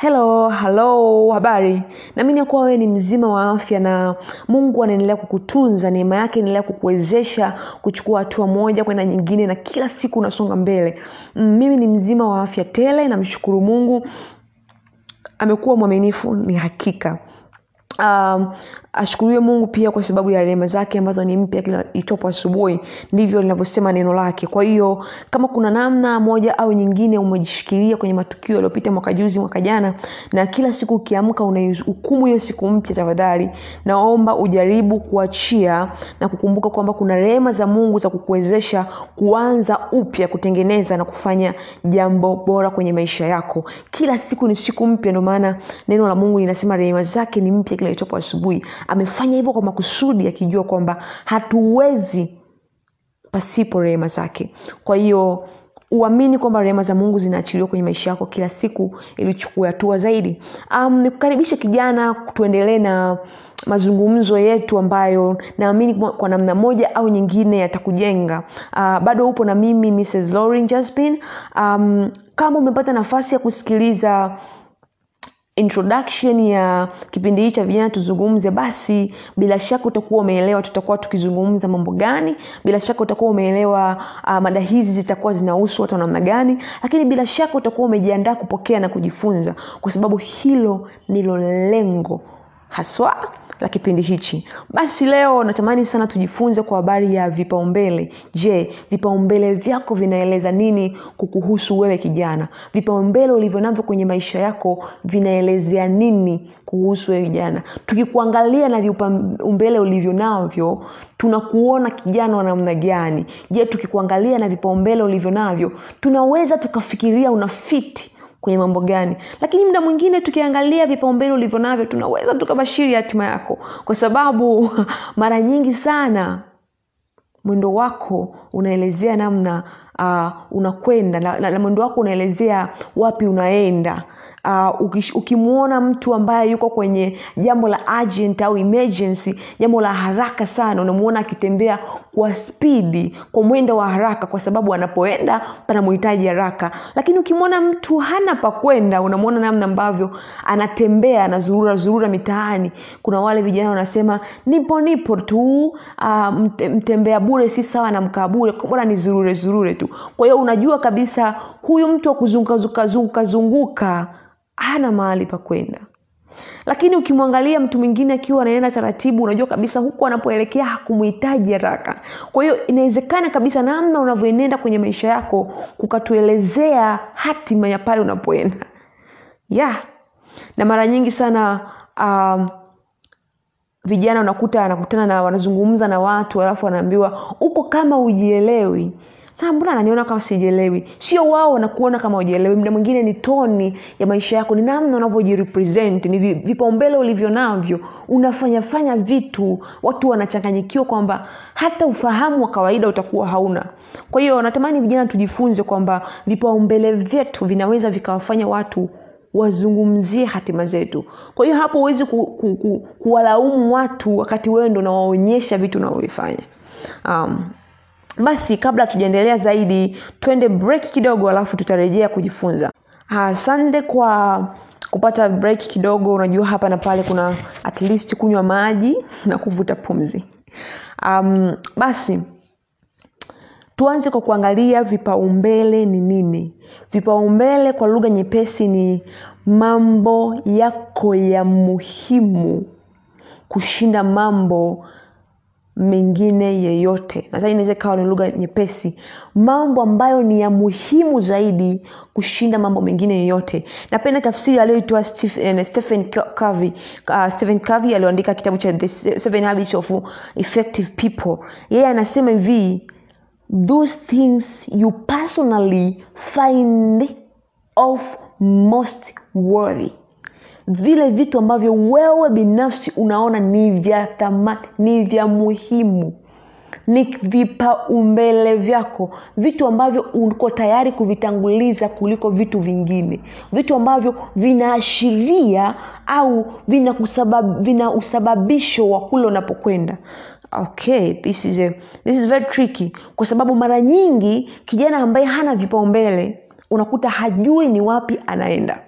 Hello, halo habari. Naamini kuwa wewe ni mzima wa afya na Mungu anaendelea kukutunza, neema yake inaendelea kukuwezesha kuchukua hatua moja kwenda nyingine na kila siku unasonga mbele. Mm, Mimi ni mzima wa afya tele, namshukuru Mungu amekuwa mwaminifu, ni hakika. Um, ashukuriwe mungu pia kwa sababu ya rehema zake ambazo ni mpya kila itopo asubuhi ndivyo linavyosema neno lake. Kwa hiyo kama kuna namna moja au nyingine umejishikilia kwenye matukio yaliyopita mwaka juzi mwaka jana na kila siku ukiamka unahukumu hiyo siku mpya tafadhali naomba ujaribu kuachia na kukumbuka kwamba kuna rehema za mungu za kukuwezesha kuanza upya kutengeneza na kufanya jambo bora kwenye maisha yako. Kila siku ni siku mpya ndio maana neno la mungu linasema rehema zake ni mpya kila asubuhi. Amefanya hivyo kwa makusudi akijua kwamba hatuwezi pasipo rehema zake. Kwa hiyo uamini kwamba rehema za mungu zinaachiliwa kwenye maisha yako kila siku ili uchukue hatua zaidi. Um, nikukaribishe kijana tuendelee na mazungumzo yetu ambayo naamini kwa namna moja au nyingine yatakujenga. Uh, bado upo na mimi mrs lauren jaspin um, kama umepata nafasi ya kusikiliza introduction ya kipindi hii cha vijana tuzungumze basi bila shaka utakuwa umeelewa tutakuwa tukizungumza mambo gani. Bila shaka utakuwa umeelewa uh, mada hizi zitakuwa zinahusu watu wa namna gani. Lakini bila shaka utakuwa umejiandaa kupokea na kujifunza kwa sababu hilo ndilo lengo haswa la kipindi hichi. Basi leo natamani sana tujifunze kwa habari ya vipaumbele. Je vipaumbele vyako vinaeleza nini kukuhusu wewe kijana? Vipaumbele ulivyo navyo kwenye maisha yako vinaelezea nini kuhusu wewe kijana? Tukikuangalia na vipaumbele ulivyo navyo tunakuona kijana wa namna gani? Je tukikuangalia na vipaumbele ulivyo navyo tunaweza tukafikiria unafiti kwenye mambo gani. Lakini muda mwingine tukiangalia vipaumbele ulivyo navyo tunaweza tukabashiri hatima yako. Kwa sababu mara nyingi sana mwendo wako unaelezea namna uh, unakwenda na, na, na mwendo wako unaelezea wapi unaenda uh, ukimwona mtu ambaye yuko kwenye jambo la urgent au emergency jambo la haraka sana unamwona akitembea kwa spidi kwa mwendo wa haraka kwa sababu anapoenda panamhitaji haraka. Lakini ukimwona mtu hana pakwenda unamwona namna ambavyo anatembea anazurura zurura mitaani. Kuna wale vijana wanasema nipo nipo tu uh, mtembea bure si sawa na mkaa bure bora ni zurure zurure tu? Kwa hiyo unajua kabisa huyu mtu wa kuzunguka zunguka zunguka hana mahali pa kwenda. Lakini ukimwangalia mtu mwingine akiwa anaenda taratibu unajua kabisa huku anapoelekea hakumhitaji haraka. Kwa hiyo inawezekana kabisa namna unavyoenenda kwenye maisha yako kukatuelezea hatima ya pale unapoenda. Yeah. Na mara nyingi sana um, vijana unakuta anakutana na wanazungumza na watu alafu wanaambiwa uko kama ujielewi sasa mbona ananiona kama sijielewi? Sio wao wanakuona kama ujielewi mda mwingine ni toni ya maisha yako ni namna unavyojirepresent ni vi- vipaumbele ulivyo navyo. Unafanyafanya vitu watu wanachanganyikiwa kwamba hata ufahamu wa kawaida utakuwa hauna. Kwa hiyo natamani vijana tujifunze kwamba vipaumbele vyetu vinaweza vikawafanya watu wazungumzie hatima zetu. Kwa hiyo hapo huwezi ku, ku, ku, kuwalaumu watu wakati wewe ndo unawaonyesha vitu unavyovifanya. Um, basi kabla tujaendelea zaidi twende break kidogo alafu tutarejea kujifunza. Asante kwa kupata break kidogo. Unajua hapa na pale kuna at least kunywa maji na kuvuta pumzi. Um, basi tuanze kwa kuangalia vipaumbele ni nini. Vipaumbele kwa lugha nyepesi ni mambo yako ya muhimu kushinda mambo mengine yeyote. Nadhani inaweza ikawa ni lugha nyepesi. Mambo ambayo ni ya muhimu zaidi kushinda mambo mengine yeyote. Napenda tafsiri aliyoitoa Stephen, eh, covey. Uh, stephen covey aliyoandika kitabu cha the seven habits of effective people. Yeye anasema hivi those things you personally find of most worthy vile vitu ambavyo wewe binafsi unaona ni vya thamani ni vya muhimu. Ni vipaumbele vyako. Vitu ambavyo uko tayari kuvitanguliza kuliko vitu vingine. Vitu ambavyo vinaashiria au vina, kusabab, vina usababisho wa kule unapokwenda. Okay this is, a, this is very tricky. Kwa sababu mara nyingi kijana ambaye hana vipaumbele unakuta hajui ni wapi anaenda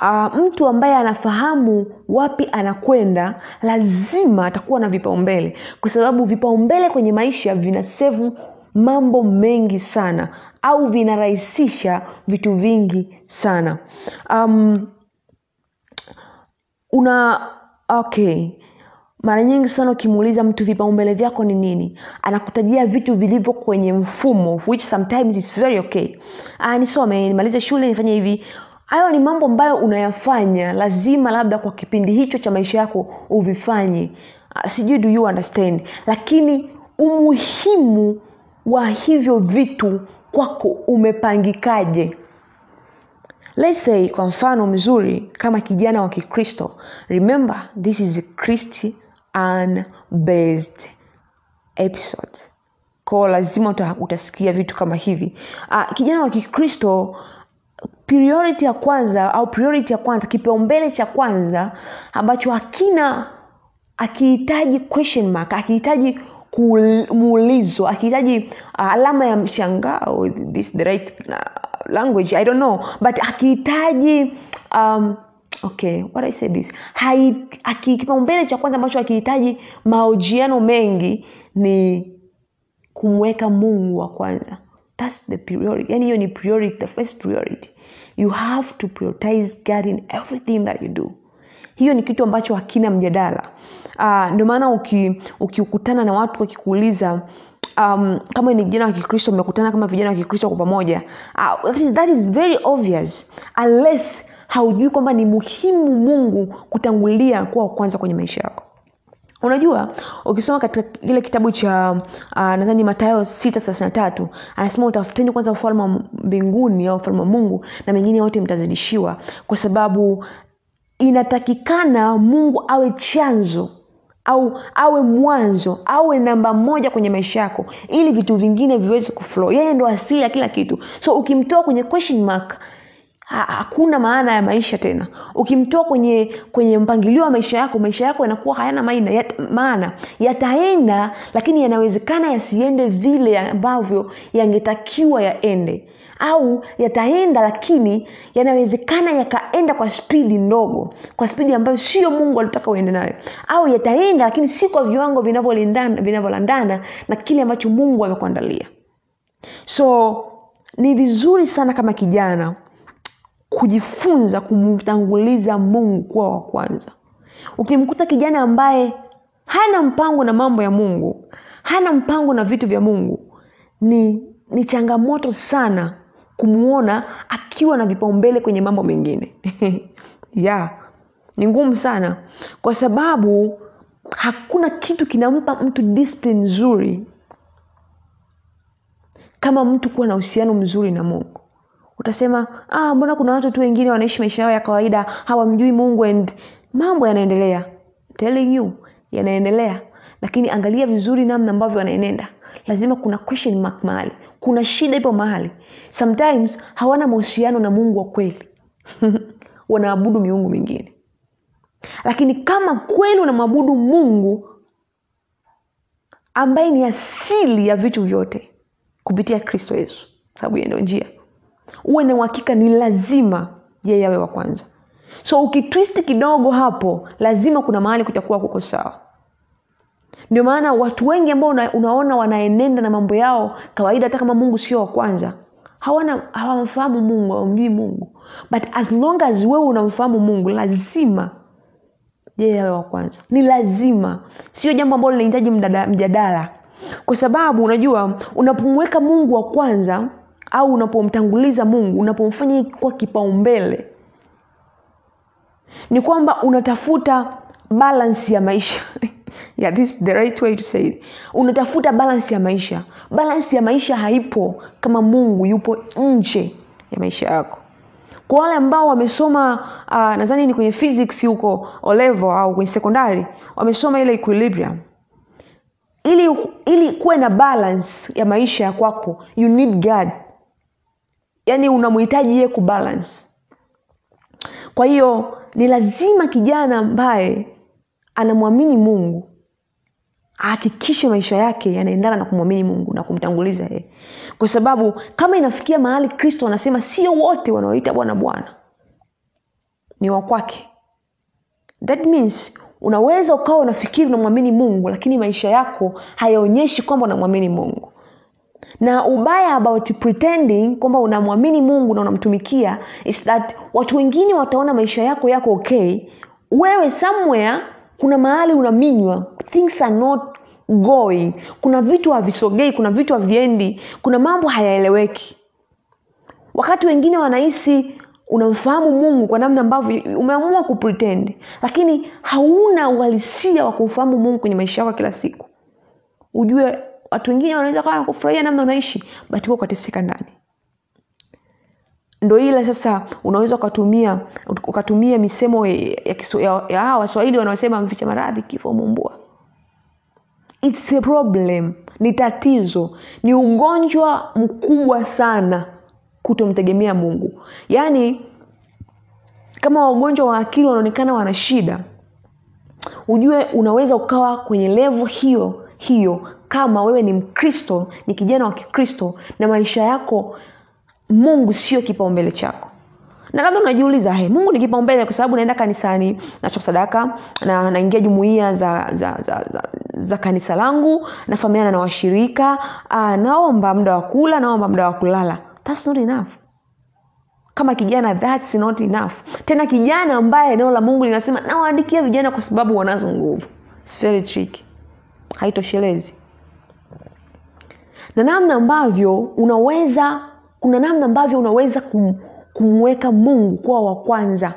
uh, mtu ambaye anafahamu wapi anakwenda lazima atakuwa na vipaumbele. Kwa sababu vipaumbele kwenye maisha vinasevu mambo mengi sana au vinarahisisha vitu vingi sana. Um, una okay. Mara nyingi sana ukimuuliza mtu vipaumbele vyako ni nini anakutajia vitu vilivyo kwenye mfumo which sometimes is very okay. Ah, nisome nimalize shule nifanye hivi hayo ni mambo ambayo unayafanya. Lazima labda kwa kipindi hicho cha maisha yako uvifanye uh, sijui do you understand? Lakini umuhimu wa hivyo vitu kwako umepangikaje? Let's say kwa mfano mzuri kama kijana wa kikristo remember this is christian based episode. Kwao lazima uta, utasikia vitu kama hivi. Uh, kijana wa kikristo priority ya kwanza au priority ya kwanza kipaumbele cha kwanza ambacho hakina akihitaji question mark akihitaji muulizo akihitaji uh, alama ya mshangao this the right uh, language i don't know but akihitaji um, okay what i say this kipaumbele cha kwanza ambacho akihitaji mahojiano mengi ni kumweka mungu wa kwanza thats the priority. Yani hiyo ni priority the first priority. You have to prioritize god in everything that you do. Hiyo ni kitu ambacho hakina mjadala. Uh, ndio maana ukikutana uki na watu wakikuuliza um, kama ni vijana wa kikristo mmekutana kama vijana wa kikristo kwa pamoja. Uh, that, that is very obvious. Unless haujui kwamba ni muhimu mungu kutangulia kuwa wa kwanza kwenye maisha yako unajua ukisoma katika kile kitabu cha uh, nadhani matayo sita thelathini na tatu anasema utafuteni kwanza ufalme wa mbinguni au ufalme wa mungu na mengine yote mtazidishiwa kwa sababu inatakikana mungu awe chanzo au awe mwanzo awe namba moja kwenye maisha yako ili vitu vingine viweze kuflow. Yeye ndo asili ya kila kitu. So ukimtoa kwenye question mark hakuna maana ya maisha tena. Ukimtoa kwenye kwenye mpangilio wa maisha yako maisha yako yanakuwa hayana maana yat, maana. Yataenda lakini yanawezekana yasiende vile ambavyo yangetakiwa yaende. Au yataenda lakini yanawezekana yakaenda kwa spidi ndogo kwa spidi ambayo sio mungu alitaka uende nayo. Au yataenda lakini si kwa viwango vinavyolandana na kile ambacho mungu amekuandalia. So ni vizuri sana kama kijana kujifunza kumtanguliza mungu kuwa wa kwanza. Ukimkuta kijana ambaye hana mpango na mambo ya mungu hana mpango na vitu vya mungu ni ni changamoto sana kumwona akiwa na vipaumbele kwenye mambo mengine. Ya yeah. ni ngumu sana. Kwa sababu hakuna kitu kinampa mtu discipline nzuri kama mtu kuwa na uhusiano mzuri na mungu utasema ah, mbona kuna watu tu wengine wanaishi maisha yao ya kawaida hawamjui mungu and mambo yanaendelea. Telling you yanaendelea. Lakini angalia vizuri namna ambavyo wanaenenda lazima kuna question mark mahali. Kuna shida ipo mahali. Sometimes hawana mahusiano na mungu wa kweli. Wanaabudu miungu mingine. Lakini kama kweli unamwabudu mungu ambaye ni asili ya vitu vyote kupitia kristo yesu. Sababu yeye njia uwe na uhakika ni lazima yeye awe wa kwanza. So ukitwisti kidogo hapo lazima kuna mahali kutakuwa kuko sawa. Ndio maana watu wengi ambao una, unaona wanaenenda na mambo yao kawaida hata kama mungu sio wa kwanza hawana hawamfahamu mungu hawamjui mungu. But as long as wewe unamfahamu mungu lazima yeye awe wa kwanza. Ni lazima. Sio jambo ambalo linahitaji mjadala. Kwa sababu unajua unapomweka mungu wa kwanza au unapomtanguliza mungu unapomfanya kuwa kipaumbele ni kwamba unatafuta balansi ya maisha. Yeah, this is the right way to say it. unatafuta balansi ya maisha. Balansi ya maisha haipo kama mungu yupo nje ya maisha yako. Kwa wale ambao wamesoma uh, nadhani ni kwenye physics huko olevo au kwenye sekondari wamesoma ile equilibrium. Ili ili kuwe na balance ya maisha ya kwako you need god yaani unamhitaji yeye kubalance. Kwa hiyo ni lazima kijana ambaye anamwamini mungu ahakikishe maisha yake yanaendana na kumwamini mungu na kumtanguliza yeye. Kwa sababu kama inafikia mahali kristo anasema sio wote wanaoita bwana bwana ni wa kwake. That means unaweza ukawa unafikiri unamwamini mungu lakini maisha yako hayaonyeshi kwamba unamwamini mungu na ubaya about pretending kwamba unamwamini mungu na unamtumikia is that watu wengine wataona maisha yako yako okay. Wewe somewhere kuna mahali unaminywa. Things are not going. Kuna vitu havisogei kuna vitu haviendi. Kuna mambo hayaeleweki. Wakati wengine wanahisi unamfahamu mungu kwa namna ambavyo umeamua kupretend lakini hauna uhalisia wa kumfahamu mungu kwenye maisha yako kila siku. Ujue watu wengine wanaweza kawa kufurahia namna unaishi but huwa ukateseka ndani. Ndo ile sasa unaweza ukatumia ukatumia misemo ya, ya, ya, waswahili wanaosema mficha maradhi kifo mumbua. It's a problem. Ni tatizo. Ni ugonjwa mkubwa sana kutomtegemea mungu. Yaani kama wagonjwa wa akili wanaonekana wana shida ujue unaweza ukawa kwenye levo hiyo hiyo kama wewe ni mkristo ni kijana wa kikristo na maisha yako mungu sio kipaumbele chako. Na labda unajiuliza hey, mungu ni kipaumbele kwa sababu naenda kanisani nacho sadaka na naingia jumuia za, za, za, za, za kanisa langu nafamiana na washirika uh, naomba muda wa kula naomba muda wa kulala. Thats not enough. Kama kijana thats not enough. Tena kijana ambaye eneo la mungu linasema nawaandikia vijana kwa sababu wanazo nguvu. Very tricky. Haitoshelezi na namna ambavyo unaweza kuna namna ambavyo unaweza kum, kumweka mungu kuwa wa kwanza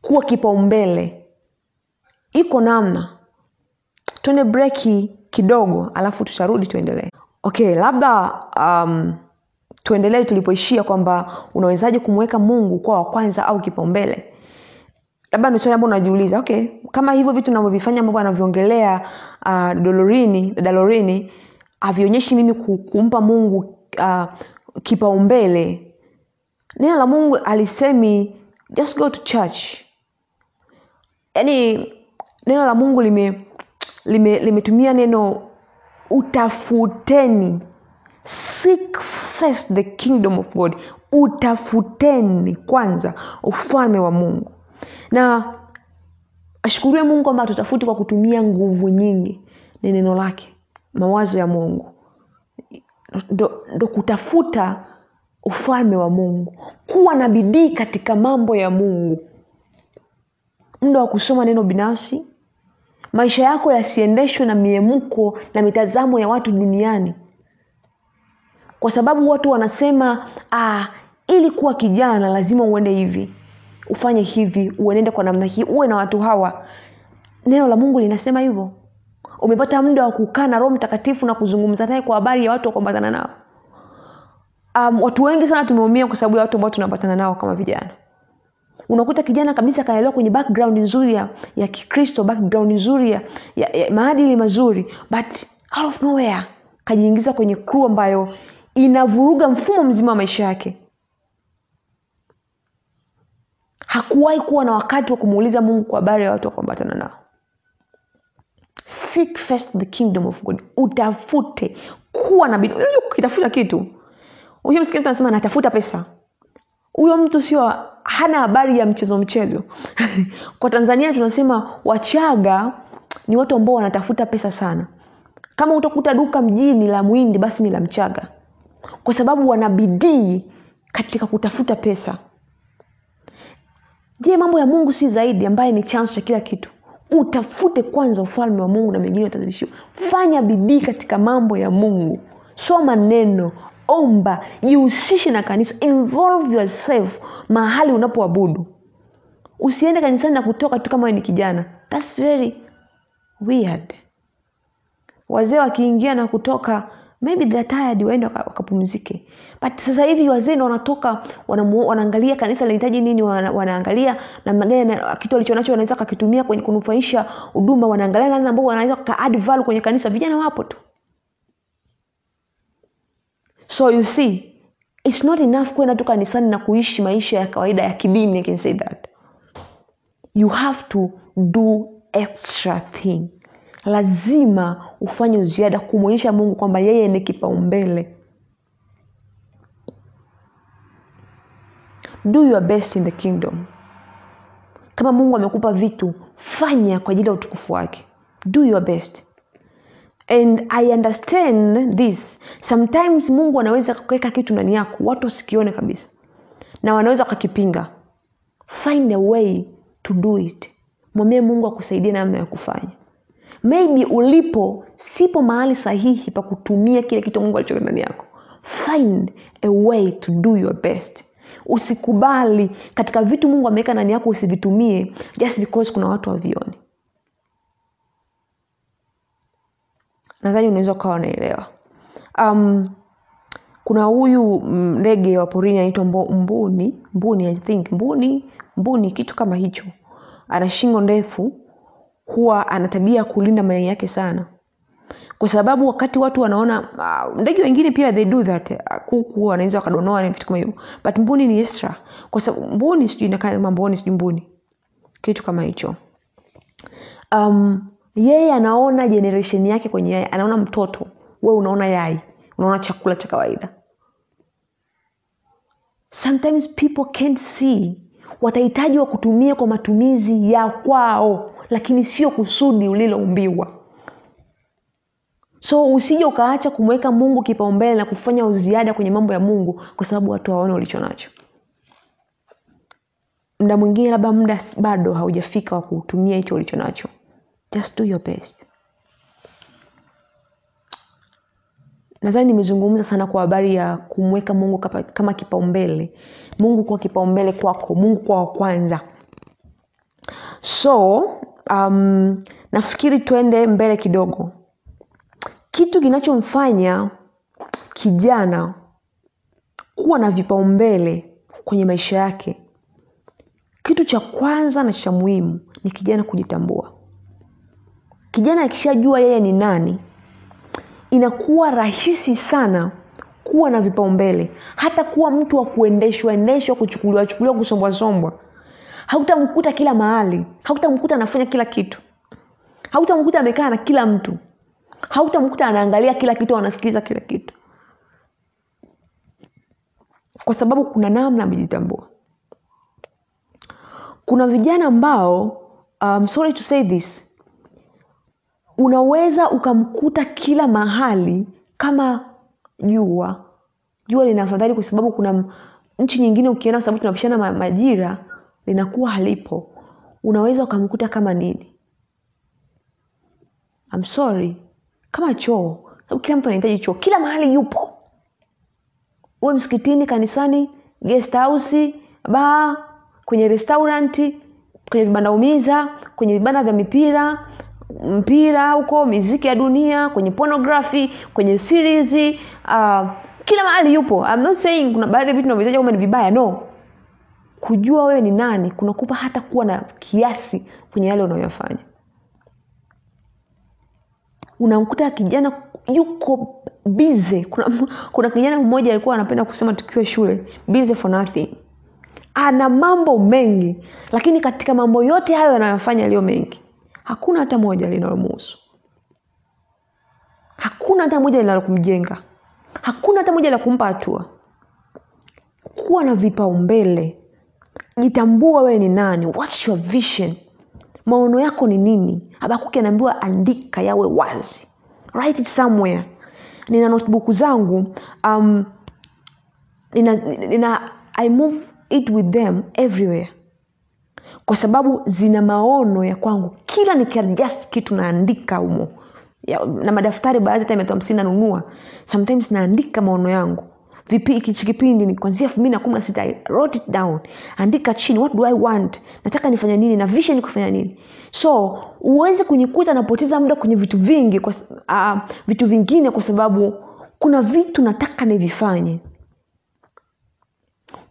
kuwa kipaumbele. Iko namna. Tuende breki kidogo alafu tutarudi tuendelee. Okay labda um, tuendelee tulipoishia kwamba unawezaje kumweka mungu kuwa wa kwanza au kipaumbele labda ni swali ambao unajiuliza okay kama hivyo vitu navyovifanya ambavyo anavyoongelea uh, dolorini dalorini havionyeshi mimi kumpa mungu uh, kipaumbele. Neno la mungu alisemi just go to church. Yaani neno la mungu lime limetumia lime neno utafuteni. Seek first the kingdom of god. Utafuteni kwanza ufalme wa mungu na ashukuriwe mungu kwamba hatutafuti kwa kutumia nguvu nyingi. Ni neno lake mawazo ya mungu. Ndo, ndo kutafuta ufalme wa mungu. Kuwa na bidii katika mambo ya mungu. Muda wa kusoma neno binafsi. Maisha yako yasiendeshwe na miemko na mitazamo ya watu duniani. Kwa sababu watu wanasema ah, ili kuwa kijana lazima uende hivi ufanye hivi uenende kwa namna hii uwe na watu hawa. Neno la mungu linasema hivyo. Umepata muda wa kukaa na roho mtakatifu na kuzungumza naye kwa habari ya watu wakuambatana nao. Um, watu wengi sana tumeumia kwa sababu ya watu ambao tunapatana nao kama vijana. Unakuta kijana kabisa akaelewa kwenye background nzuri ya, ya kikristo background nzuri ya, ya, ya maadili mazuri but out of nowhere kajiingiza kwenye crew ambayo inavuruga mfumo mzima wa maisha yake hakuwahi kuwa na wakati wa kumuuliza mungu kwa habari ya watu wa kuambatana nao. Seek first the kingdom of god. Utafute kuwa na bidii. Ukitafuta kitu ukimsikia mtu anasema natafuta pesa huyo mtu sio hana habari ya mchezo mchezo. Kwa tanzania tunasema wachaga ni watu ambao wanatafuta pesa sana. Kama utakuta duka mjini la mwindi basi ni la mchaga. Kwa sababu wana bidii katika kutafuta pesa je mambo ya mungu si zaidi ambaye ni chanzo cha kila kitu. Utafute kwanza ufalme wa mungu na mengine utazidishiwa fanya bidii katika mambo ya mungu. Soma neno omba jihusishe na kanisa involve yourself mahali unapoabudu. Usiende kanisani na kutoka tu kama ni kijana. Thats very weird. Wazee wakiingia na kutoka maybe they're tired waende wakapumzike. But sasa hivi wazee ndo wanatoka wanaangalia kanisa linahitaji nini wana, wanaangalia namna gani kitu alichonacho wanaweza kakitumia kwenye kunufaisha huduma wanaangalia namna ambao wanaweza kaadd value kwenye kanisa. Vijana wapo tu. So you see it's not enough kwenda tu kanisani na kuishi maisha ya kawaida ya kidini I can say that. You have to do extra thing lazima ufanye uziada kumwonyesha mungu kwamba yeye ni kipaumbele. Do your best in the kingdom. Kama mungu amekupa vitu fanya kwa ajili ya utukufu wake. Do your best. And i understand this. Sometimes mungu anaweza kuweka kitu ndani yako watu wasikione kabisa. Na wanaweza wakakipinga find a way to do it. Mwambie mungu akusaidie namna ya kufanya maybe ulipo sipo mahali sahihi pa kutumia kile kitu mungu alichoka ndani yako. Find a way to do your best. Usikubali katika vitu mungu ameweka ndani yako usivitumie just because kuna watu wavioni nadhani unaweza ukawa unaelewa. Um, kuna huyu ndege wa porini anaitwa mbuni. Mbuni i think. Mbuni mbuni kitu kama hicho. Ana shingo ndefu huwa ana tabia kulinda mayai yake sana. Kwa sababu wakati watu wanaona uh, ndege wengine pia they do that. Kuku wanaweza wakadonoa vitu kama hivyo. But mbuni ni extra. Kwa sababu mbuni sijui inakaa kama sijui mbuni. Kitu kama hicho. Um, yeye anaona generation yake kwenye yai anaona mtoto. We unaona yai. Unaona chakula cha kawaida. Sometimes people can't see. Watahitaji wa kutumia kwa matumizi ya kwao lakini sio kusudi uliloumbiwa. So usije ukaacha kumweka mungu kipaumbele na kufanya uziada kwenye mambo ya mungu kwa sababu watu waone ulicho nacho. Mda mwingine labda muda bado haujafika wa kutumia hicho ulicho nacho. Just do your best. Nadhani nimezungumza sana kwa habari ya kumweka mungu kama kipaumbele. Mungu kuwa kipaumbele kwako mungu kuwa wa kwanza. So um, nafikiri tuende mbele kidogo. Kitu kinachomfanya kijana kuwa na vipaumbele kwenye maisha yake. Kitu cha kwanza na cha muhimu ni kijana kujitambua. Kijana akishajua yeye ni nani inakuwa rahisi sana kuwa na vipaumbele. Hata kuwa mtu wa kuendeshwa endeshwa kuchukuliwa chukuliwa kusombwasombwa hautamkuta kila mahali. Hautamkuta anafanya kila kitu. Hautamkuta amekaa na kila mtu. Hautamkuta anaangalia kila kitu anasikiliza kila kitu. Kwa sababu kuna namna amejitambua. Kuna vijana ambao um, sorry to say this unaweza ukamkuta kila mahali kama jua. Jua lina afadhali kwa sababu kuna nchi nyingine ukiona sababu tunapishana majira linakuwa halipo. Unaweza ukamkuta kama nini? I'm sorry. Kama choo. Kila mtu anahitaji choo. Kila mahali yupo. Uwe msikitini kanisani guest house baa kwenye restauranti kwenye vibanda umiza kwenye vibanda vya mipira mpira huko miziki ya dunia kwenye pornography kwenye series uh, kila mahali yupo. I'm not saying kuna baadhi ya vitu navyohitaji kwamba ni vibaya. No kujua wewe ni nani kunakupa hata kuwa na kiasi kwenye yale unayoyafanya unamkuta kijana yuko bize kuna, kuna kijana mmoja alikuwa anapenda kusema tukiwa shule bize for nothing. Ana mambo mengi lakini katika mambo yote hayo yanayofanya yaliyo mengi hakuna hata moja linalomuhusu. Hakuna hata moja linalokumjenga. Hakuna hata moja la kumpa hatua. Kuwa na vipaumbele jitambua wewe ni nani. What's your vision. Maono yako ni nini? Habakuki anaambiwa andika yawe wazi. Write it somewhere. Nina notebook zangu um, nina, nina i move it with them everywhere. Kwa sababu zina maono ya kwangu. Kila nikiadjust kitu naandika humo. Ya, na madaftari baadhi hata mia hamsini nanunua sometimes naandika maono yangu kichi kipindi ni kwanzia elfu mbili na kumi na sita wrote it down. Andika chini what do i want? Nataka nifanya nini na vision kufanya nini? So uwezi kunikuta napoteza muda kwenye vitu vingi kwa, uh, vitu vingine kwa sababu kuna vitu nataka nivifanye.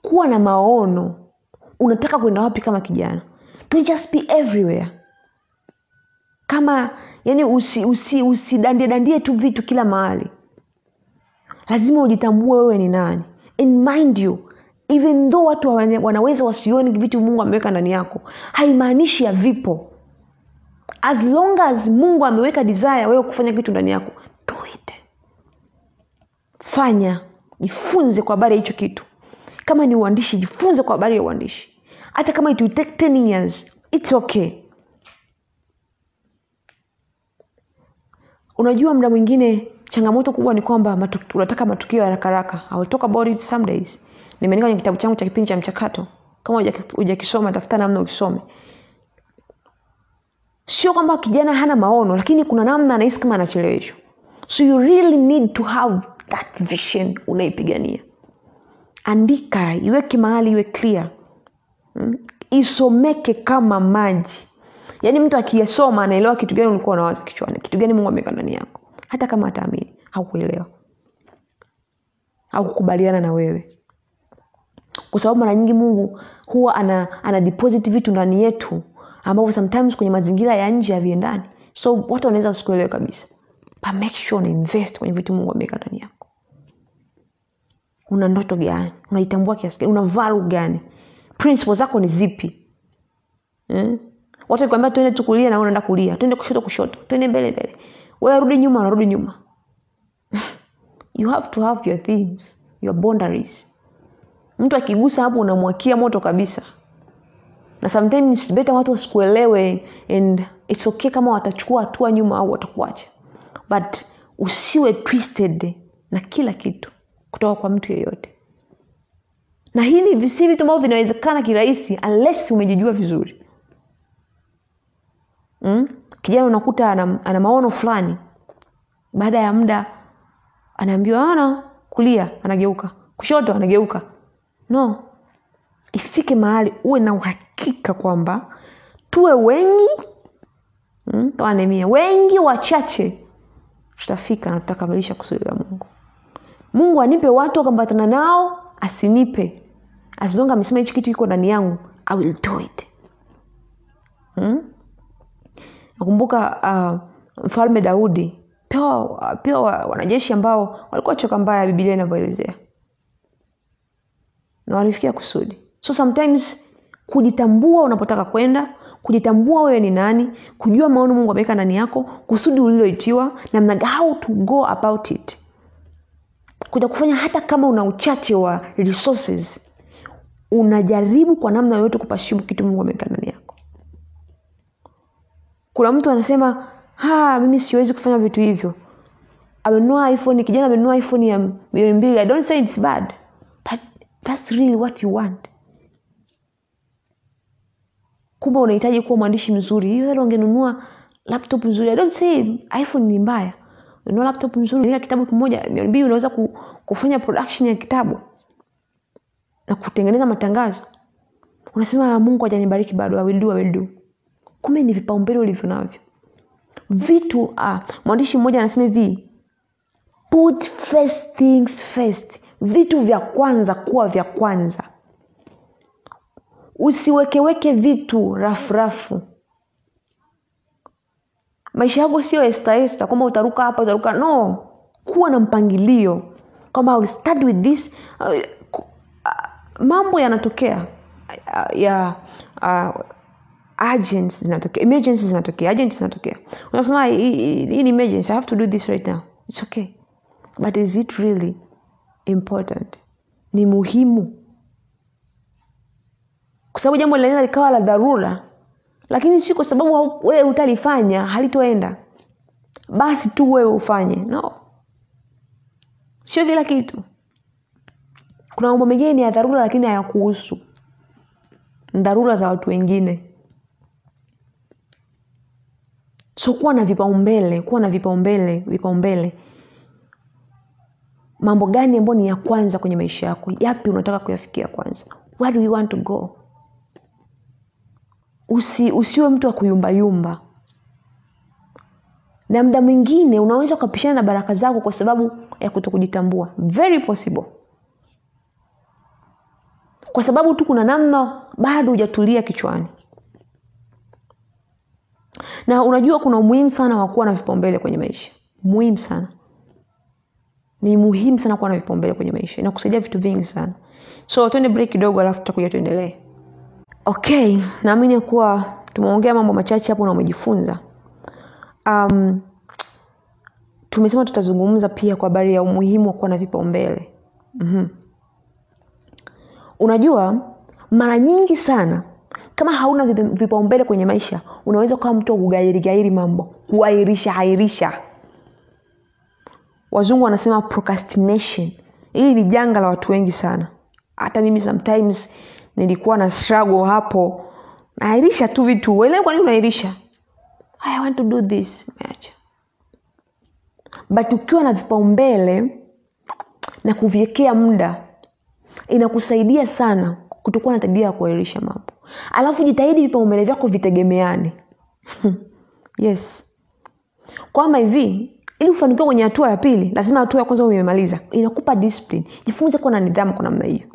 Kuwa na maono. Unataka kwenda wapi kama kijana? Don't just be everywhere. Kama yani usidandie usi, usi tu vitu kila mahali lazima ujitambue wewe ni nani. And mind you even though watu wanaweza wasioni vitu mungu ameweka ndani yako haimaanishi havipo. As long as mungu ameweka desire wewe kufanya kitu ndani yako do it. Fanya jifunze kwa habari ya hicho kitu. Kama ni uandishi jifunze kwa habari ya uandishi. Hata kama it will take 10 years its okay. Unajua mda mwingine changamoto kubwa ni kwamba unataka matukio ya haraka haraka. I talk about it some days. Nimeandika kwenye kitabu changu cha kipindi cha mchakato. Kama hujakisoma tafuta namna ukisome. Sio kwamba kijana hana maono lakini kuna namna anahisi kama anacheleweshwa. So you really need to have that vision unaipigania. Andika iweke mahali iwe clear. Hmm? isomeke kama maji. Yaani mtu akiyasoma anaelewa kitu gani ulikuwa unawaza kichwani. Kitu gani mungu ameweka ndani yako hata kama ataamini haukuelewa. Au kukubaliana na wewe. Kwa sababu mara nyingi mungu huwa ana, ana deposit vitu ndani yetu ambavyo sometimes kwenye mazingira ya nje haviendani. So watu wanaweza wasikuelewe kabisa. Make sure una invest kwenye vitu mungu ameweka ndani yako. Una ndoto gani? Unaitambua kiasi gani? Una valu gani? Principle zako ni zipi? Eh? watu wakikwambia tuende tukulia na unaenda kulia. Tuende kushoto kushoto. Tuende mbele mbele wewe nyuma unarudi nyuma. You have to have your things your boundaries. Mtu akigusa hapo unamwakia moto kabisa. Na sometimes better watu wasikuelewe and its okay kama watachukua hatua nyuma au watakuacha. But usiwe twisted na kila kitu kutoka kwa mtu yeyote. Na hili si vitu ambavyo vinawezekana kirahisi unless umejijua vizuri. Mm? Kijana unakuta ana, ana maono fulani. Baada ya muda anaambiwa ana kulia. Anageuka. Kushoto anageuka. No. Ifike mahali uwe na uhakika kwamba tuwe wengi mm, kama wengi wachache tutafika na tutakamilisha kusudi la mungu. Mungu anipe watu wakambatana nao asinipe. Asilonga amesema hichi kitu iko ndani yangu i will do it. Hmm? Nakumbuka uh, mfalme daudi. Pewa pewa wanajeshi ambao walikuwa choka mbaya bibilia inavyoelezea. Na walifikia kusudi. So sometimes kujitambua unapotaka kwenda kujitambua wewe ni nani kujua maono mungu ameweka ndani yako kusudi uliloitiwa namna how to go about it. Kuja kufanya hata kama una uchache wa resources. Unajaribu kwa namna yoyote kupashimu kitu mungu ameweka ndani yako kuna mtu anasema mimi siwezi kufanya vitu hivyo. Amenunua iphone kijana amenunua iphone ya milioni mbili i don't say it's bad but that's really what you want. Kumbe unahitaji kuwa mwandishi mzuri. Hiyo hela ungenunua laptop nzuri. I don't say iphone ni mbaya. Ununua laptop nzuri ila kitabu kimoja milioni mbili unaweza kufanya production ya kitabu na kutengeneza matangazo. Unasema mungu hajanibariki bado I will. Kumbe ni vipaumbele ulivyo navyo vitu ah, mwandishi mmoja anasema hivi put first things first. Vitu vya kwanza kuwa vya kwanza. Usiwekeweke vitu rafurafu maisha yako sio estaesta kwamba utaruka hapa utaruka no kuwa na mpangilio. Kwamba start with this uh, uh, mambo yanatokea uh, ya uh, agents zinatokea. Emergency zinatokea. Agents zinatokea. Unasema hii ni emergency. I have to do this right now. It's okay. But is it really important? Ni muhimu. Kwa sababu jambo linaweza likawa la dharura lakini si kwa sababu wewe utalifanya halitoenda. Basi tu wewe ufanye. No. Sio kila kitu. Kuna mambo mengine ni ya dharura lakini hayakuhusu. Dharura za watu wengine so kuwa na vipaumbele kuwa na vipaumbele vipaumbele. Mambo gani ambayo ni ya kwanza kwenye maisha yako? Yapi unataka kuyafikia kwanza? Where do you want to go? Usi, usiwe mtu wa kuyumbayumba. Na muda mwingine unaweza ukapishana na baraka zako kwa sababu ya kuto kujitambua very possible. Kwa sababu tu kuna namna bado hujatulia kichwani na unajua kuna umuhimu sana wa kuwa na vipaumbele kwenye maisha. Muhimu sana. Ni muhimu sana kuwa na vipaumbele kwenye maisha. Inakusaidia vitu vingi sana. So tuende break kidogo alafu tutakuja tuendelee. Okay naamini kuwa tumeongea mambo machache hapo na umejifunza. Um, tumesema tutazungumza pia kwa habari ya umuhimu wa kuwa na vipaumbele. Mm-hmm. unajua mara nyingi sana kama hauna vipaumbele kwenye maisha unaweza ukawa mtu wa kugairigairi mambo kuairisha airisha. Wazungu wanasema procrastination. Hili ni janga la watu wengi sana. Hata mimi sometimes nilikuwa na struggle hapo. Nairisha tu vitu. Kwa nini unairisha? I want to do this. Meacha but ukiwa na vipaumbele na kuviwekea muda inakusaidia sana kutokuwa na tabia ya kuairisha mambo alafu jitahidi vipaumbele vyako vitegemeane. Yes. Kwamba hivi ili ufanikiwe kwenye hatua ya pili lazima hatua ya kwanza umemaliza. Inakupa discipline. Jifunze kuwa na nidhamu kwa namna hiyo.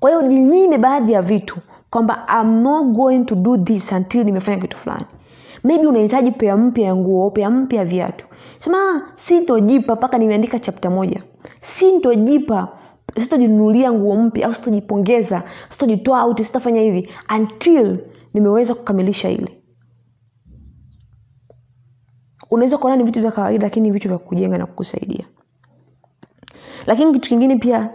Kwa hiyo ninyime baadhi ya vitu kwamba I'm not going to do this until nimefanya kitu fulani. Maybe unahitaji pea mpya ya nguo pea mpya ya viatu. Sema "Ah, sintojipa mpaka nimeandika chapta moja. Sintojipa sitojinunulia nguo mpya au sitojipongeza sitojitoa auti sitafanya hivi until nimeweza kukamilisha ile. Unaweza kuona ni vitu vya kawaida lakini ni vitu vya kujenga na kukusaidia. Lakini kitu kingine pia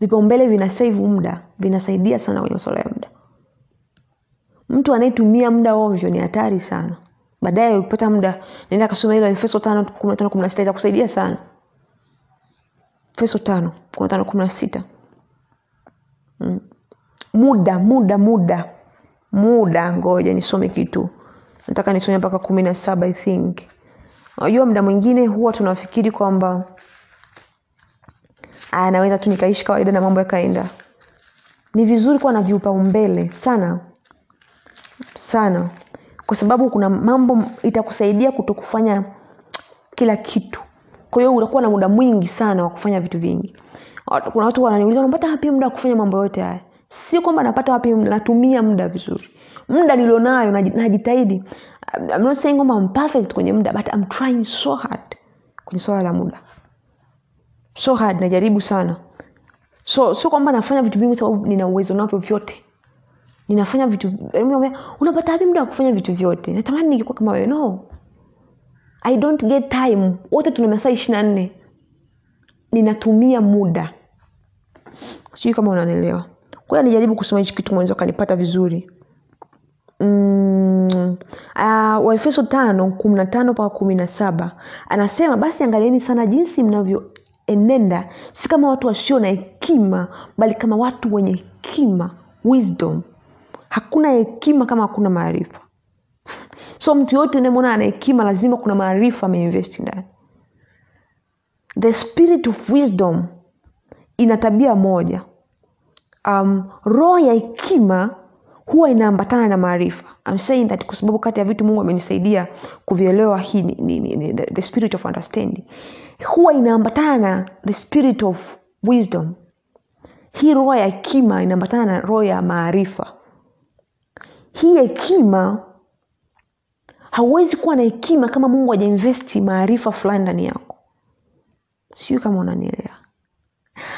vipaumbele vina save muda vinasaidia sana kwenye masuala ya muda. Mtu anayetumia muda ovyo ni hatari sana. Baadaye ukipata muda naenda kasoma hilo efeso tano kumi na tano kumi na sita itakusaidia sana efeso tano kumi na tano kumi na sita. Mm. muda muda muda. Muda ngoja nisome kitu. Nataka nisome mpaka kumi na saba i think. Unajua muda mwingine huwa tunafikiri kwamba "Ah, naweza tu nikaishi kawaida na mambo yakaenda. Ni vizuri kuwa na vipaumbele sana sana. Kwa sababu kuna mambo itakusaidia kutokufanya kila kitu kwa hiyo unakuwa na muda mwingi sana wa kufanya vitu vingi. Kuna watu wananiuliza unapata wapi muda wa kufanya mambo yote haya? Sio kwamba napata wapi muda natumia muda vizuri. Muda nilionayo najitahidi. I'm not saying I'm perfect kwenye muda but I'm trying so hard kwenye swala la muda. So hard najaribu sana. So sio kwamba nafanya vitu vingi sababu nina uwezo navyo vyote. Ninafanya vitu unapata wapi muda wa kufanya vitu vyote? Natamani ningekuwa kama wewe. No i don't get time. Wote tuna masaa ishiri na nne. Ninatumia muda. Sijui kama unanelewa kwa hiyo nijaribu kusoma hichi kitu mwenzi akanipata vizuri. Uh, waefeso tano kumi na tano mpaka kumi na saba. Anasema basi angalieni sana jinsi mnavyoenenda. Si kama watu wasio na hekima bali kama watu wenye hekima wisdom. Hakuna hekima kama hakuna maarifa so mtu yoyote unayemwona ana hekima lazima kuna maarifa ameinvesti ndani. The spirit of wisdom ina tabia moja. Um, roho ya hekima huwa inaambatana na maarifa. I'm saying that kwa sababu kati ya vitu mungu amenisaidia kuvielewa hii ni, ni, ni, ni, the, the spirit of understanding. Huwa inaambatana na the spirit of wisdom. Hii roho ya hekima inaambatana na roho ya maarifa. Hii hekima hauwezi kuwa na hekima kama mungu hajainvesti maarifa fulani ndani yako. Sijui kama unanielewa.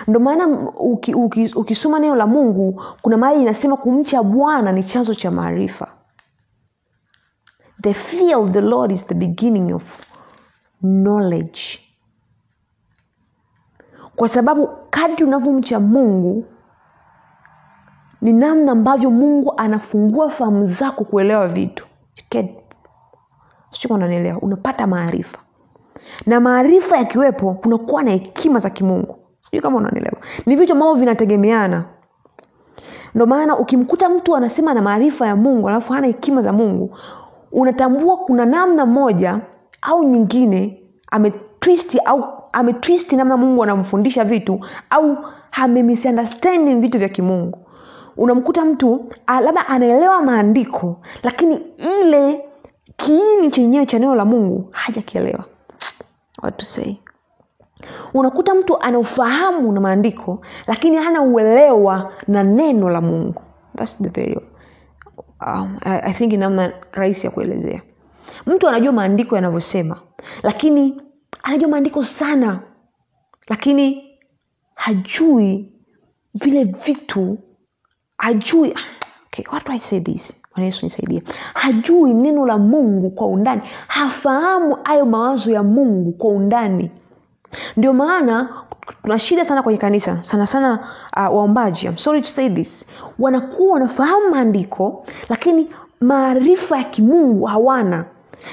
Ndo maana uki, uki, ukisoma neno la mungu kuna mahali inasema kumcha bwana ni chanzo cha maarifa. The fear of the lord is the beginning of knowledge. Kwa sababu kadri unavyomcha mungu ni namna ambavyo mungu anafungua fahamu zako kuelewa vitu sio unapata maarifa. Na maarifa yakiwepo kunakuwa na hekima za kimungu. Sijui kama unanielewa. Ni vitu ambavyo vinategemeana. Ndo maana ukimkuta mtu anasema na maarifa ya mungu alafu hana hekima za mungu unatambua kuna namna moja au nyingine ametwisti au ametwisti namna mungu anamfundisha vitu au amemisunderstanding vitu vya kimungu. Unamkuta mtu labda anaelewa maandiko lakini ile kiini chenyewe cha neno la mungu hajakielewa. Watusei unakuta mtu ana ufahamu na maandiko lakini hana uelewa na neno la mungu. That's the very, um, I, I think namna rahisi ya kuelezea. Mtu anajua maandiko yanavyosema lakini anajua maandiko sana lakini hajui vile vitu hajui. Okay, what do I say this Bwana yesu nisaidie hajui neno la mungu kwa undani. Hafahamu hayo mawazo ya mungu kwa undani. Ndio maana tuna shida sana kwenye kanisa. Sana sana uh, waombaji. I'm sorry to say this. Wanakuwa wanafahamu maandiko lakini maarifa ya kimungu hawana.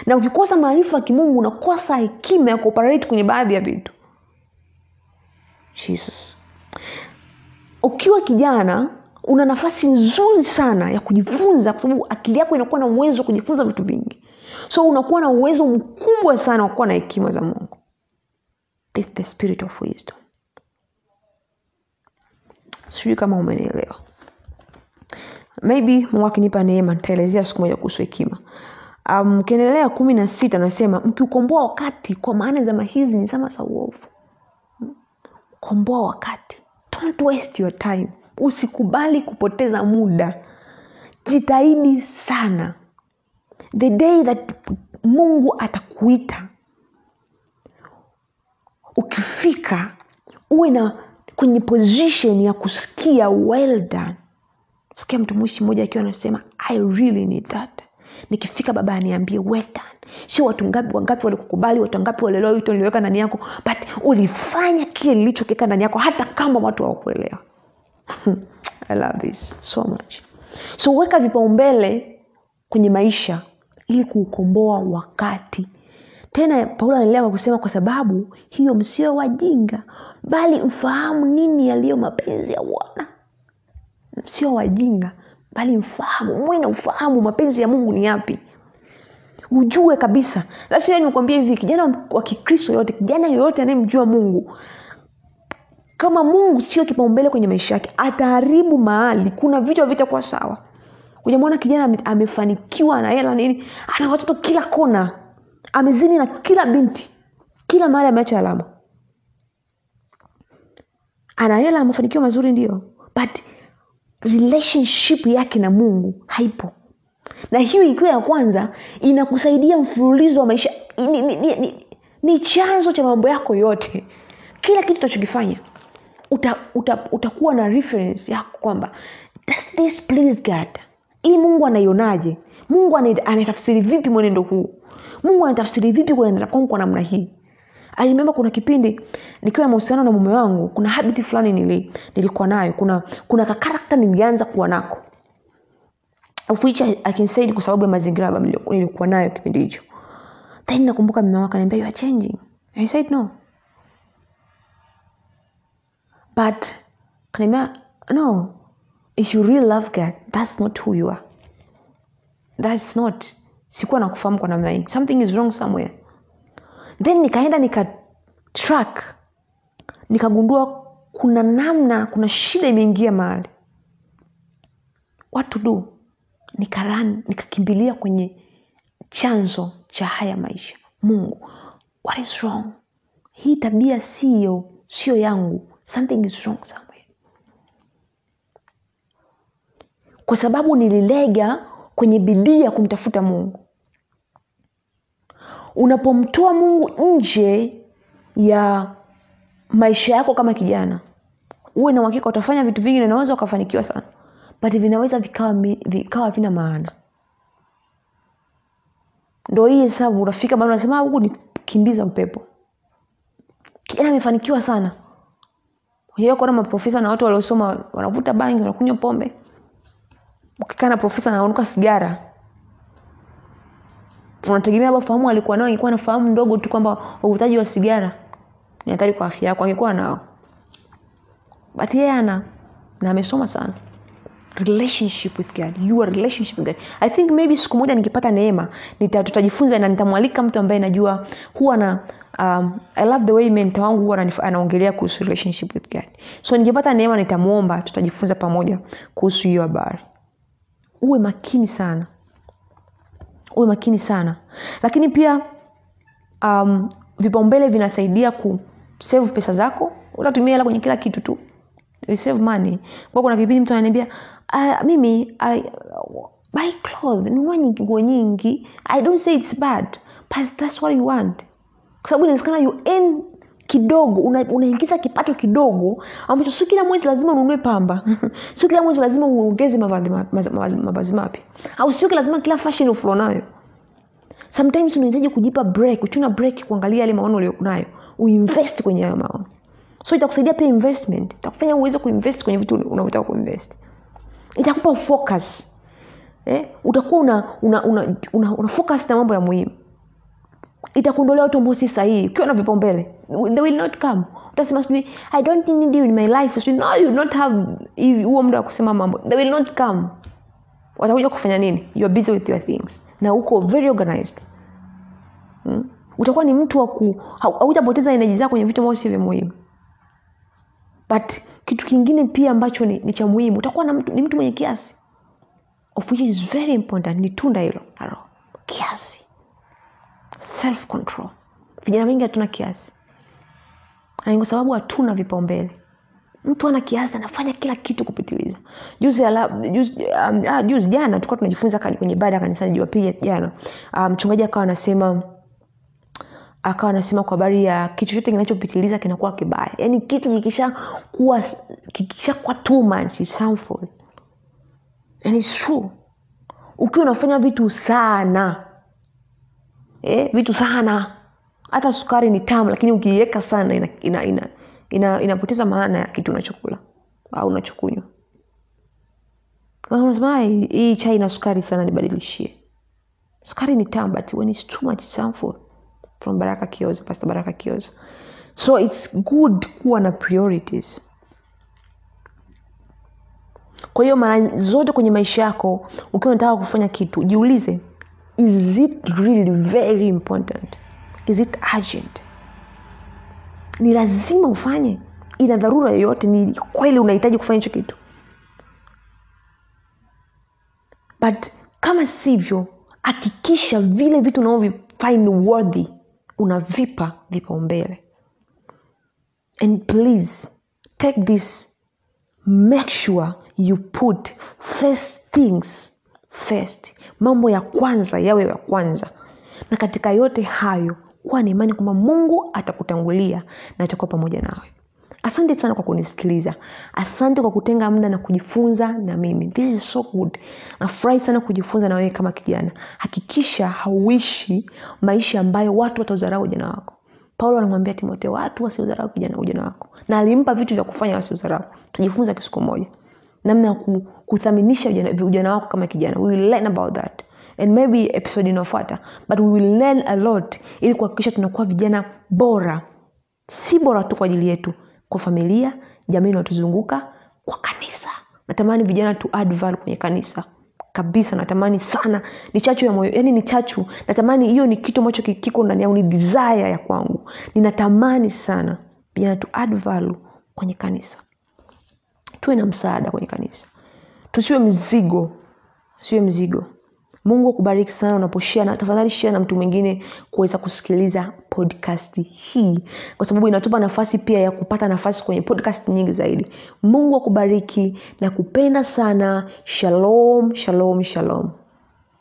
Na ukikosa maarifa ya kimungu unakosa hekima ya kuoperate kwenye baadhi ya vitu. Jesus. Ukiwa kijana una nafasi nzuri sana ya kujifunza kwa sababu akili yako inakuwa na uwezo wa kujifunza vitu vingi. So unakuwa na uwezo mkubwa sana wa kuwa na hekima za mungu. It's the spirit of wisdom. Sijui kama umenielewa. Maybe mungu akinipa neema nitaelezea siku moja kuhusu hekima. Um, kumi na sita nasema mkiukomboa wakati kwa maana zama hizi ni zama za uovu. Komboa wakati. Don't waste your time usikubali kupoteza muda. Jitahidi sana. The day that mungu atakuita ukifika uwe na kwenye position ya kusikia well done. Sikia mtumishi mmoja akiwa anasema i really need that. Nikifika baba aniambie well done. Sio watu ngapi wangapi walikukubali watu wangapi walielewa wito niliweka ndani yako but ulifanya kile nilichokiweka ndani yako hata kama watu hawakuelewa i love this so much. So weka vipaumbele kwenye maisha ili kuukomboa wakati. Tena paulo anaendelea kwa kusema kwa sababu hiyo msio wajinga bali mfahamu nini yaliyo mapenzi ya bwana. Sio wajinga bali mfahamu. Mwe na ufahamu mapenzi ya mungu ni yapi? Ujue kabisa. Lasio nikwambia hivi kijana wa kikristo yoyote kijana yoyote anayemjua mungu kama mungu sio kipaumbele kwenye maisha yake ataharibu mahali kuna vitu havitakuwa sawa. Ujamwona kijana amefanikiwa na hela nini ana watoto kila kona amezini na kila binti kila mahali ameacha alama. Ana hela mafanikio mazuri ndio. But relationship yake na mungu haipo. Na hiyo ikiwa ya kwanza inakusaidia mfululizo wa maisha. Ni, ni, ni, ni, ni chanzo cha mambo yako yote. Kila kitu utachokifanya uta, uta, utakuwa na reference yako kwamba does this please god? Hii mungu anaionaje? Mungu anatafsiri vipi mwenendo huu? Mungu anatafsiri vipi kuendelea kwangu kwa namna hii? Alimemba kuna kipindi nikiwa na mahusiano na mume wangu kuna habiti fulani nili, nilikuwa nayo. Kuna kuna kakarakta nilianza kuwa nako. Of which kwa sababu ya mazingira nilikuwa nayo kipindi hicho. Then nakumbuka mume wangu akaniambia I said no but kaniambia no if you really love God that's not who you are. That's not sikuwa nakufahamu kwa namna hii. Something is wrong somewhere. Then nikaenda nika track nikagundua kuna namna kuna shida imeingia mahali. What to do? Nikaran nikakimbilia kwenye chanzo cha haya maisha. Mungu what is wrong? Hii tabia siyo sio yangu something is wrong somewhere. Kwa sababu nililega kwenye bidii ya kumtafuta mungu. Unapomtoa mungu nje ya maisha yako kama kijana uwe na uhakika utafanya vitu vingi na unaweza ukafanikiwa sana. But vinaweza vikawa, vikawa vina maana. Ndo hii hesabu unafika bado unasema "Ah, huku ni kimbiza upepo. Kijana amefanikiwa sana Hujawahi kuna maprofesa na watu waliosoma wanavuta bangi wanakunywa pombe. Ukikaa na profesa naonuka sigara unategemea labda fahamu alikuwa nao ingekuwa na fahamu ndogo tu kwamba uvutaji wa sigara ni hatari kwa afya yako angekuwa nao. But yeye ana na amesoma sana. Relationship with god. Your relationship with god. I think maybe siku moja nikipata neema nita, tutajifunza na nitamwalika mtu ambaye najua huwa na um, i love the way mentor wangu huwa anaongelea kuhusu relationship with god. So nikipata neema nitamwomba tutajifunza pamoja kuhusu hiyo habari. Uwe makini sana. Uwe makini sana. Lakini pia um, vipaumbele vinasaidia ku save pesa zako. Utatumia hela kwenye kila kitu tu. You save money. Kwa kuna kipindi mtu ananiambia uh, mimi I, buy clothes. Nunua nyingi nguo nyingi. I don't say it's bad but that's what you want kwa sababu inawezekana you kidogo unaingiza una kipato kidogo ambacho sio kila mwezi lazima ununue pamba. Sio kila mwezi lazima uongeze mavazi mapya. Au sio lazima kila fashion ufulo nayo. Sometimes unahitaji kujipa break uchuna break kuangalia yale maono ulionayo uinvest kwenye hayo maono. So itakusaidia pia investment. Itakufanya uweze kuinvest kwenye vitu unavyotaka kuinvest. Itakupa focus. Eh? utakuwa una, una, una, una, una focus na mambo ya muhimu itakuondolea watu ambao si sahihi ukiwa na vipaumbele they will not come. Utasema sijui i don't need you in my life. Sijui no you not have huo muda wa kusema mambo. They will not come. Watakuja kufanya nini? You are busy with your things. Na uko very organized. Hmm? utakuwa ni mtu wa ku hautapoteza energy zako kwenye vitu ambavyo si vya muhimu. But kitu kingine pia ambacho ni, ni cha muhimu utakuwa na mtu, ni mtu mwenye kiasi. Of which is very important ni tunda hilo la roho. Kiasi self control vijana wengi hatuna kiasi. Ni kwa sababu hatuna vipaumbele. Mtu ana kiasi anafanya kila kitu kupitiliza. Juzi ala, juzi, um, ah, juzi jana tulikuwa tunajifunza kwenye ibada kanisani jumapili jana. Mchungaji mchungaji akawa anasema akawa anasema kwa habari ya kitu chochote kinachopitiliza kinakuwa kibaya. Yaani kitu kikishakuwa kikishakuwa too much and it's true. Ukiwa unafanya vitu sana eh, vitu sana. Hata sukari ni tamu lakini ukiiweka sana ina, ina, ina, ina, inapoteza maana ya kitu unachokula au unachokunywa. Unasema "Ah, hii chai ina sukari sana nibadilishie. Sukari ni tamu but when it's too much it's from baraka kioza pasta baraka kioza. So it's good kuwa na priorities. Kwa hiyo mara zote kwenye maisha yako ukiwa unataka kufanya kitu jiulize is it really very important? Is it urgent? Ni lazima ufanye. Ina dharura yoyote? Ni kweli unahitaji kufanya hicho kitu? But kama sivyo hakikisha vile vitu unavyofind worthy. Unavipa vipaumbele. And please take this make sure you put first things first. Mambo ya kwanza yawe ya kwanza. Na katika yote hayo kuwa na imani kwamba mungu atakutangulia na atakuwa pamoja nawe. Asante sana kwa kunisikiliza. Asante kwa kutenga muda na kujifunza na mimi. This is so good. Nafurahi sana kujifunza na wewe kama kijana. Hakikisha hauishi maisha ambayo watu wataudharau ujana wako. Paulo anamwambia timotheo watu wasiudharau kijana ujana wako. Na alimpa vitu vya kufanya wasiudharau tujifunza kisiku moja namna ya kuthaminisha ujana, ujana wako kama kijana. We will learn about that. And maybe episode inayofuata but we will learn a lot ili kuhakikisha tunakuwa vijana bora. Si bora tu kwa ajili yetu kwa familia jamii inayotuzunguka kwa kanisa. Natamani vijana tu add kwenye kanisa. Kabisa natamani sana. Ni chachu ya moyo yani ni chachu. Natamani hiyo ni kitu ambacho kiko ndani yangu ni desire ya kwangu. Ninatamani sana vijana tu add kwenye kanisa tuwe na msaada kwenye kanisa. Tusiwe mzigo. Siwe mzigo. Mungu akubariki sana unaposhia na tafadhali shia na mtu mwingine kuweza kusikiliza podcast hii. Kwa sababu inatupa nafasi pia ya kupata nafasi kwenye podcast nyingi zaidi. Mungu akubariki na kupenda sana. Shalom shalom shalom